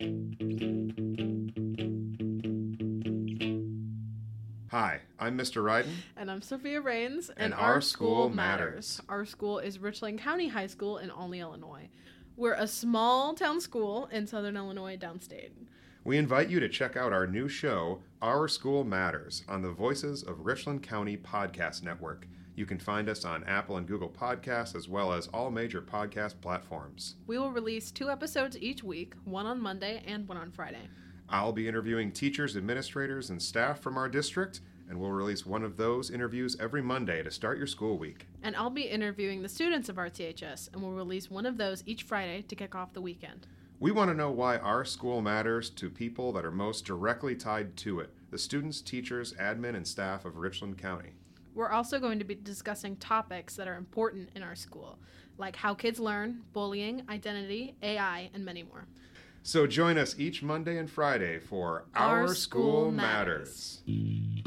Hi, I'm Mr. Ryden. And I'm Sophia Ranes, And our school matters. Our school is Richland County High School in Olney, Illinois. We're a small town school in southern Illinois, downstate. We invite you to check out our new show, Our School Matters, on the Voices of Richland County Podcast Network. You can find us on Apple and Google Podcasts as well as all major podcast platforms. We will release two episodes each week, one on Monday and one on Friday. I'll be interviewing teachers, administrators, and staff from our district, and we'll release one of those interviews every Monday to start your school week. And I'll be interviewing the students of RCHS, and we'll release one of those each Friday to kick off the weekend. We want to know why our school matters to people that are most directly tied to it the students, teachers, admin, and staff of Richland County. We're also going to be discussing topics that are important in our school, like how kids learn, bullying, identity, AI, and many more. So join us each Monday and Friday for Our, Our School, Matters. Matters.